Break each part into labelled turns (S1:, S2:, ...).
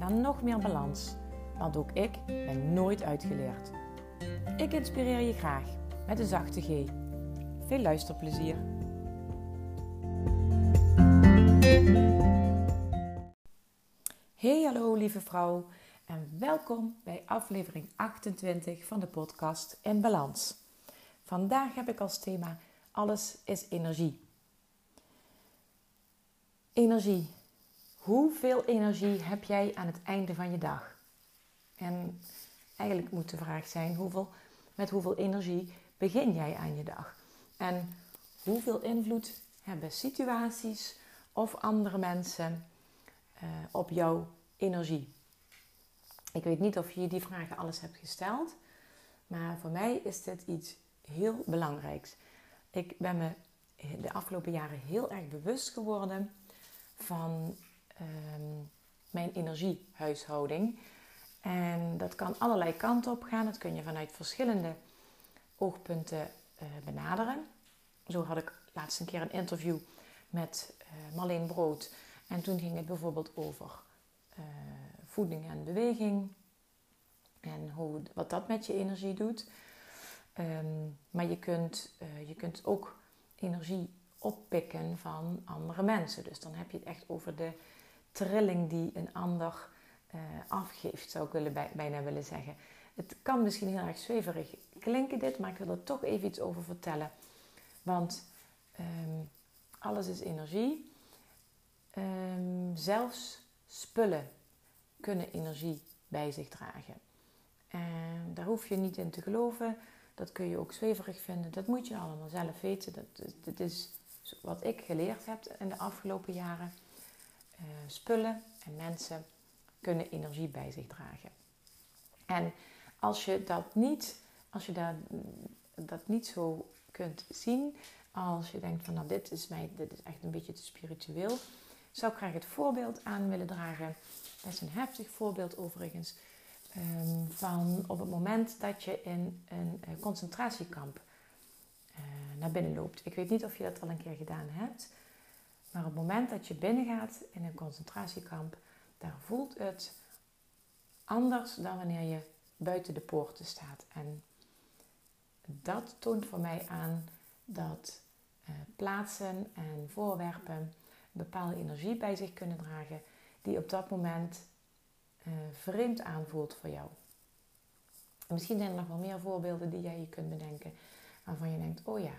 S1: naar nog meer balans. Want ook ik ben nooit uitgeleerd. Ik inspireer je graag met een zachte G. Veel luisterplezier. Hey hallo lieve vrouw en welkom bij aflevering 28 van de podcast In Balans. Vandaag heb ik als thema alles is energie. Energie. Hoeveel energie heb jij aan het einde van je dag? En eigenlijk moet de vraag zijn: hoeveel, met hoeveel energie begin jij aan je dag? En hoeveel invloed hebben situaties of andere mensen uh, op jouw energie? Ik weet niet of je die vragen alles hebt gesteld, maar voor mij is dit iets heel belangrijks. Ik ben me de afgelopen jaren heel erg bewust geworden van um, mijn energiehuishouding. En dat kan allerlei kanten op gaan. Dat kun je vanuit verschillende oogpunten uh, benaderen. Zo had ik laatst een keer een interview met uh, Marleen Brood. En toen ging het bijvoorbeeld over uh, voeding en beweging. En hoe, wat dat met je energie doet. Um, maar je kunt, je kunt ook energie oppikken van andere mensen. Dus dan heb je het echt over de trilling die een ander uh, afgeeft, zou ik willen, bijna willen zeggen. Het kan misschien heel erg zweverig klinken dit, maar ik wil er toch even iets over vertellen. Want um, alles is energie. Um, zelfs spullen kunnen energie bij zich dragen. En daar hoef je niet in te geloven. Dat kun je ook zweverig vinden. Dat moet je allemaal zelf weten. Dat, dat is wat ik geleerd heb in de afgelopen jaren. Uh, spullen en mensen kunnen energie bij zich dragen. En als je dat niet, als je dat, dat niet zo kunt zien, als je denkt van nou dit is, mij, dit is echt een beetje te spiritueel, zou ik graag het voorbeeld aan willen dragen. Dat is een heftig voorbeeld overigens. Um, van op het moment dat je in een uh, concentratiekamp uh, naar binnen loopt. Ik weet niet of je dat al een keer gedaan hebt. Maar op het moment dat je binnengaat in een concentratiekamp, daar voelt het anders dan wanneer je buiten de poorten staat. En dat toont voor mij aan dat uh, plaatsen en voorwerpen een bepaalde energie bij zich kunnen dragen, die op dat moment uh, vreemd aanvoelt voor jou. En misschien zijn er nog wel meer voorbeelden die jij je kunt bedenken, waarvan je denkt: oh ja,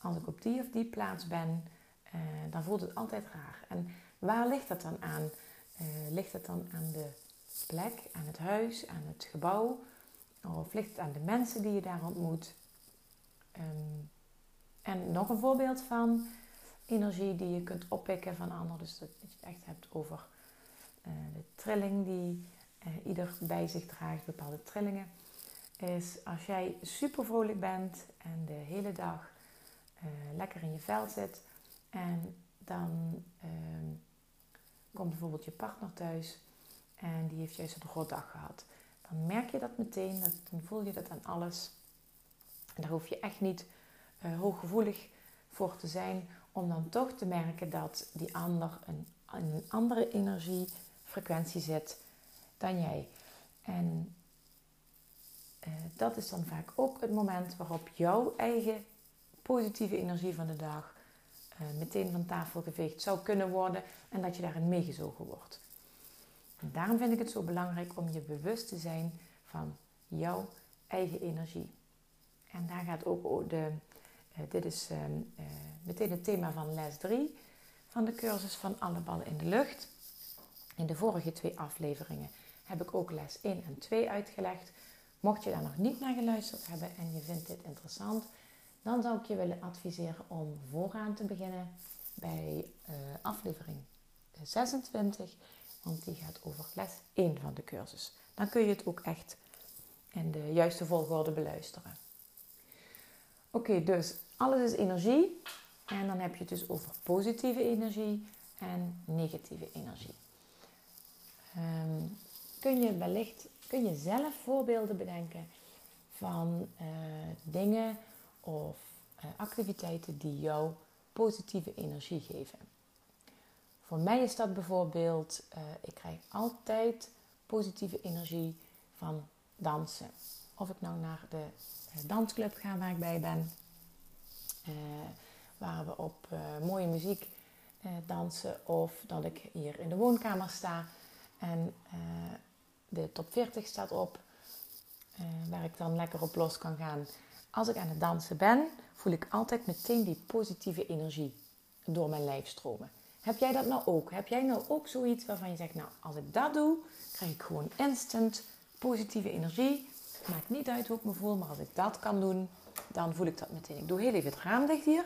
S1: als ik op die of die plaats ben, uh, dan voelt het altijd raar. En waar ligt dat dan aan? Uh, ligt het dan aan de plek, aan het huis, aan het gebouw? Of ligt het aan de mensen die je daar ontmoet? Um, en nog een voorbeeld van energie die je kunt oppikken van anderen. Dus dat je het echt hebt over uh, de trilling die ieder bij zich draagt, bepaalde trillingen. Is als jij super vrolijk bent en de hele dag lekker in je vel zit en dan uh, komt bijvoorbeeld je partner thuis en die heeft juist een rotdag gehad. Dan merk je dat meteen, dat, dan voel je dat aan alles. En daar hoef je echt niet uh, hooggevoelig voor te zijn om dan toch te merken dat die ander een, een andere energiefrequentie zit dan jij. En uh, dat is dan vaak ook het moment waarop jouw eigen positieve energie van de dag meteen van tafel geveegd zou kunnen worden en dat je daarin meegezogen wordt. Daarom vind ik het zo belangrijk om je bewust te zijn van jouw eigen energie. En daar gaat ook de, uh, dit is uh, meteen het thema van les 3 van de cursus van alle ballen in de lucht. In de vorige twee afleveringen heb ik ook les 1 en 2 uitgelegd. Mocht je daar nog niet naar geluisterd hebben en je vindt dit interessant, dan zou ik je willen adviseren om vooraan te beginnen bij uh, aflevering 26. Want die gaat over les 1 van de cursus. Dan kun je het ook echt in de juiste volgorde beluisteren. Oké, dus alles is energie. En dan heb je het dus over positieve energie en negatieve energie. Ehm, kun je wellicht kun je zelf voorbeelden bedenken van uh, dingen of uh, activiteiten die jou positieve energie geven. Voor mij is dat bijvoorbeeld, uh, ik krijg altijd positieve energie van dansen. Of ik nou naar de dansclub ga waar ik bij ben, waar we op mooie muziek dansen, of dat ik hier in de woonkamer sta en de top 40 staat op, waar ik dan lekker op los kan gaan als ik aan het dansen ben, voel ik altijd meteen die positieve energie door mijn lijf stromen. Heb jij dat nou ook? Heb jij nou ook zoiets waarvan je zegt, nou, als ik dat doe, krijg ik gewoon instant positieve energie. Maakt niet uit hoe ik me voel, maar als ik dat kan doen, dan voel ik dat meteen. Ik doe heel even het raam dicht hier.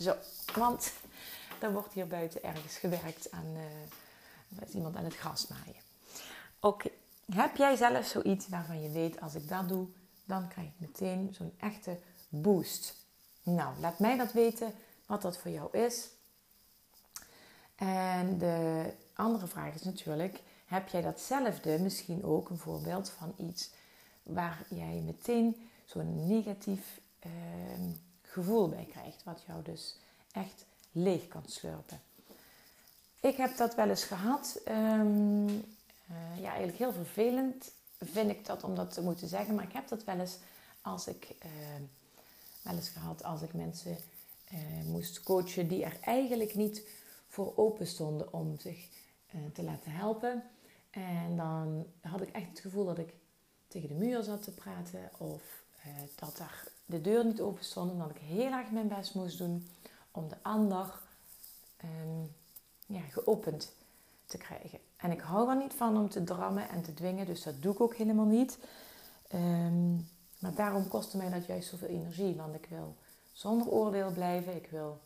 S1: Zo, want er wordt hier buiten ergens gewerkt aan, uh, iemand aan het gras maaien. Oké, heb jij zelf zoiets waarvan je weet, als ik dat doe, dan krijg je meteen zo'n echte boost. Nou, laat mij dat weten wat dat voor jou is. En de andere vraag is natuurlijk: heb jij datzelfde misschien ook een voorbeeld van iets waar jij meteen zo'n negatief ehm, gevoel bij krijgt, wat jou dus echt leeg kan slurpen? Ik heb dat wel eens gehad. Ehm, eh, ja, eigenlijk heel vervelend vind ik dat om dat te moeten zeggen. Maar ik heb dat wel eens als ik uh, wel eens gehad als ik mensen uh, moest coachen die er eigenlijk niet voor open stonden om zich uh, te laten helpen. En dan had ik echt het gevoel dat ik tegen de muur zat te praten of dat daar de deur niet open stond. En dat ik heel erg mijn best moest doen om de ander um, ja, geopend te krijgen. En ik hou er niet van om te drammen en te dwingen, dus dat doe ik ook helemaal niet. Um, maar daarom kostte mij dat juist zoveel energie, want ik wil zonder oordeel blijven. Ik wil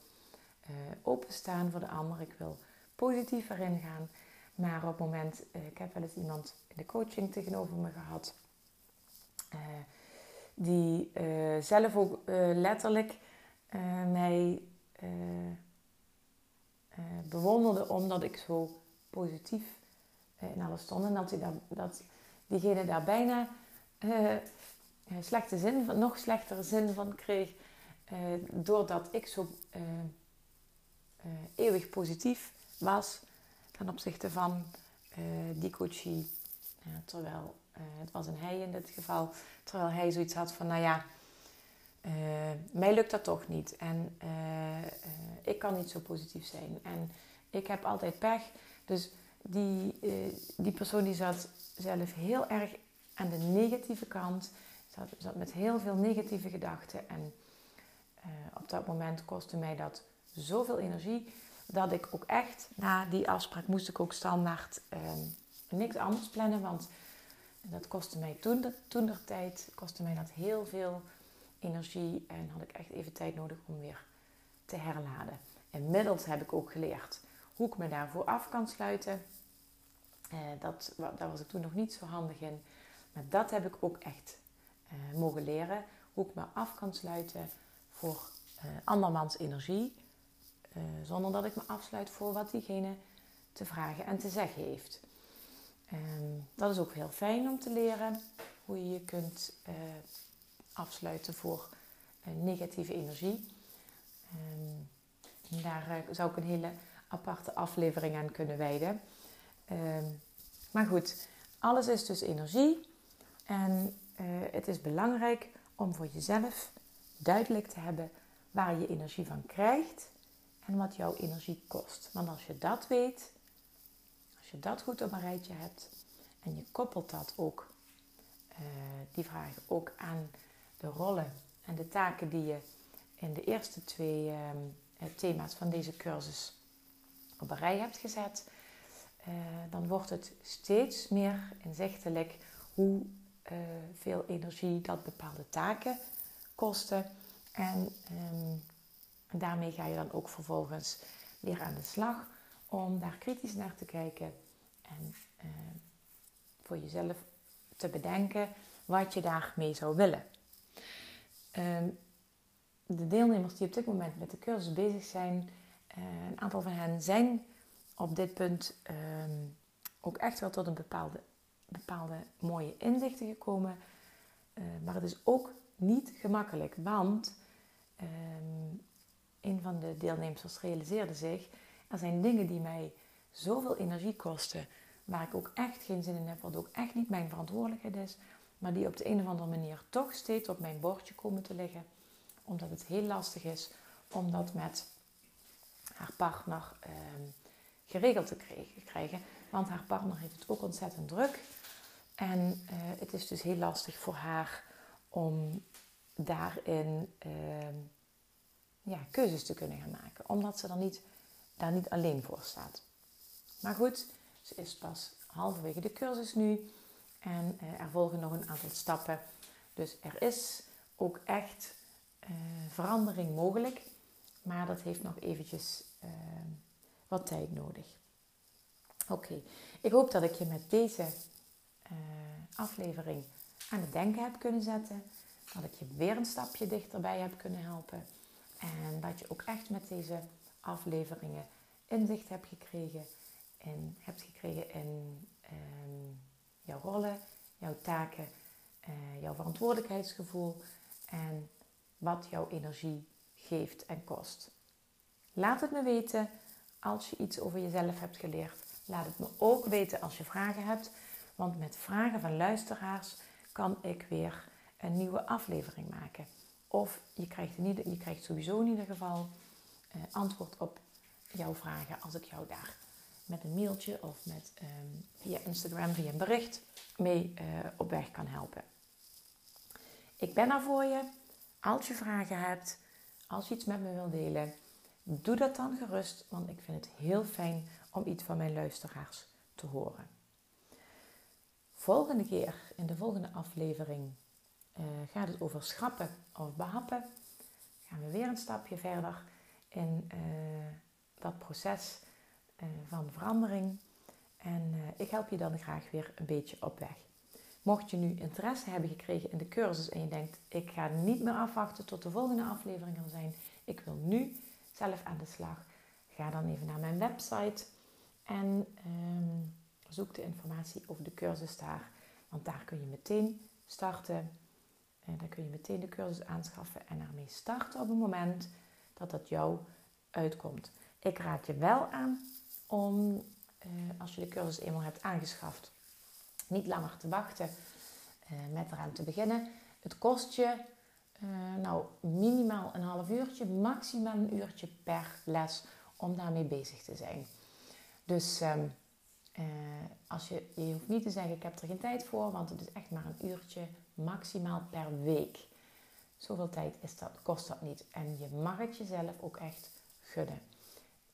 S1: uh, openstaan voor de ander. Ik wil positief erin gaan. Maar op het moment, uh, ik heb wel eens iemand in de coaching tegenover me gehad, uh, die zelf ook letterlijk mij bewonderde omdat ik zo positief eh, in alles stond. En dat, hij daar, dat diegene daar bijna uh, slechte zin nog slechtere zin van kreeg. Doordat ik zo eeuwig positief was ten opzichte van die coachie. terwijl het was een hij in dit geval. Terwijl hij zoiets had van, nou ja, mij lukt dat toch niet. En ik kan niet zo positief zijn. En ik heb altijd pech. Dus die, uh, die persoon die zat zelf heel erg aan de negatieve kant. Zat, zat met heel veel negatieve gedachten. En uh, op dat moment kostte mij dat zoveel energie. Dat ik ook echt na die afspraak moest ik ook standaard uh, niks anders plannen. Want dat kostte mij toen, toen der tijd kostte mij dat heel veel energie. En had ik echt even tijd nodig om weer te herladen. Inmiddels heb ik ook geleerd hoe ik me daarvoor af kan sluiten. Uh, dat, daar was ik toen nog niet zo handig in. Maar dat heb ik ook echt uh, mogen leren. Hoe ik me af kan sluiten voor uh, andermans energie. zonder dat ik me afsluit voor wat diegene te vragen en te zeggen heeft. Um, dat is ook heel fijn om te leren. Hoe je je kunt afsluiten voor negatieve energie. Um, daar zou ik een hele aparte aflevering aan kunnen wijden. Ehm, maar goed, alles is dus energie. En uh, het is belangrijk om voor jezelf duidelijk te hebben waar je energie van krijgt en wat jouw energie kost. Want als je dat weet, als je dat goed op een rijtje hebt en je koppelt dat ook, uh, die vragen ook aan de rollen en de taken die je in de eerste twee uh, thema's van deze cursus op een rij hebt gezet, uh, dan wordt het steeds meer inzichtelijk hoe uh, veel energie dat bepaalde taken kosten. En um, daarmee ga je dan ook vervolgens weer aan de slag om daar kritisch naar te kijken en uh, voor jezelf te bedenken wat je daarmee zou willen. Uh, de deelnemers die op dit moment met de cursus bezig zijn, een aantal van hen zijn op dit punt ehm, ook echt wel tot een bepaalde, bepaalde mooie inzichten gekomen. Uh, maar het is ook niet gemakkelijk, want um, een van de deelnemers realiseerde zich: er zijn dingen die mij zoveel energie kosten, waar ik ook echt geen zin in heb, wat ook echt niet mijn verantwoordelijkheid is, maar die op de een of andere manier toch steeds op mijn bordje komen te liggen, omdat het heel lastig is om dat met haar partner uh, geregeld te krijgen. Want haar partner heeft het ook ontzettend druk. En uh, het is dus heel lastig voor haar om daarin uh, ja, keuzes te kunnen gaan maken. Omdat ze dan niet, daar niet alleen voor staat. Maar goed, ze is pas halverwege de cursus nu. En uh, er volgen nog een aantal stappen. Dus er is ook echt uh, verandering mogelijk. Maar dat heeft nog eventjes uh, wat tijd nodig. Oké, ik hoop dat ik je met deze aflevering aan het denken heb kunnen zetten. Dat ik je weer een stapje dichterbij heb kunnen helpen. En dat je ook echt met deze afleveringen inzicht hebt gekregen. En hebt gekregen in um, jouw rollen, jouw taken, uh, jouw verantwoordelijkheidsgevoel en wat jouw energie geeft en kost. Laat het me weten als je iets over jezelf hebt geleerd. Laat het me ook weten als je vragen hebt. Want met vragen van luisteraars kan ik weer een nieuwe aflevering maken. Of je krijgt, je krijgt sowieso in ieder geval uh, antwoord op jouw vragen als ik jou daar met een mailtje of met, um, via Instagram, via een bericht mee uh, op weg kan helpen. Ik ben er voor je. Als je vragen hebt, als je iets met me wilt delen, doe dat dan gerust, want ik vind het heel fijn om iets van mijn luisteraars te horen. Volgende keer in de volgende aflevering uh, gaat het over schrappen of behappen. Gaan we weer een stapje verder in uh, dat proces uh, van verandering. En ik help je dan graag weer een beetje op weg. Mocht je nu interesse hebben gekregen in de cursus en je denkt, ik ga niet meer afwachten tot de volgende aflevering er zijn. Ik wil nu zelf aan de slag. Ga dan even naar mijn website en um, zoek de informatie over de cursus daar. Want daar kun je meteen starten en dan kun je meteen de cursus aanschaffen en ermee starten op het moment dat dat jou uitkomt. Ik raad je wel aan om, eh, als je de cursus eenmaal hebt aangeschaft, niet langer te wachten uh, met eraan te beginnen. Het kost je uh, nou, minimaal een half uurtje, maximaal een uurtje per les om daarmee bezig te zijn. Dus um, uh, als je, je hoeft niet te zeggen ik heb er geen tijd voor, want het is echt maar een uurtje maximaal per week. Zoveel tijd is dat, kost dat niet. En je mag het jezelf ook echt gunnen.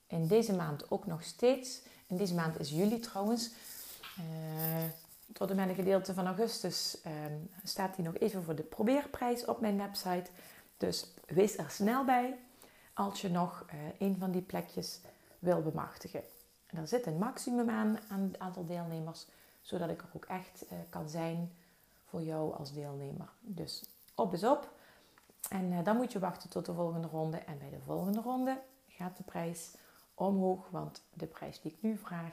S1: In deze maand ook nog steeds. In deze maand is juli trouwens. Uh, tot en met een gedeelte van augustus uh, staat die nog even voor de probeerprijs op mijn website. Dus wees er snel bij als je nog uh, een van die plekjes wil bemachtigen. En er zit een maximum aan, aan het aantal deelnemers, zodat ik er ook echt uh, kan zijn voor jou als deelnemer. Dus op is op. En uh, dan moet je wachten tot de volgende ronde. En bij de volgende ronde gaat de prijs omhoog, want de prijs die ik nu vraag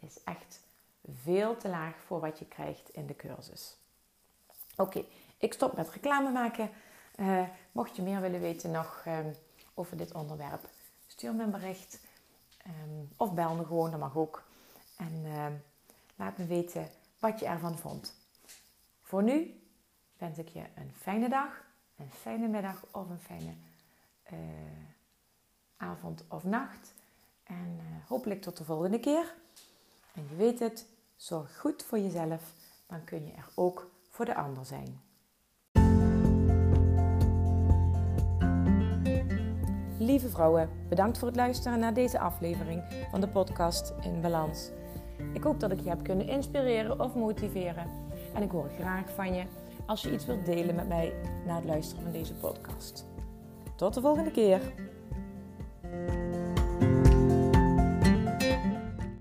S1: is echt veel te laag voor wat je krijgt in de cursus. Oké, ik stop met reclame maken. Uh, mocht je meer willen weten nog um, over dit onderwerp, stuur me een bericht. Um, of bel me gewoon, dat mag ook. En uh, laat me weten wat je ervan vond. Voor nu wens ik je een fijne dag, een fijne middag of een fijne uh, avond of nacht. En uh, hopelijk tot de volgende keer. En je weet het, zorg goed voor jezelf, dan kun je er ook voor de ander zijn. Lieve vrouwen, bedankt voor het luisteren naar deze aflevering van de podcast In Balans. Ik hoop dat ik je heb kunnen inspireren of motiveren. En ik hoor graag van je als je iets wilt delen met mij na het luisteren van deze podcast. Tot de volgende keer.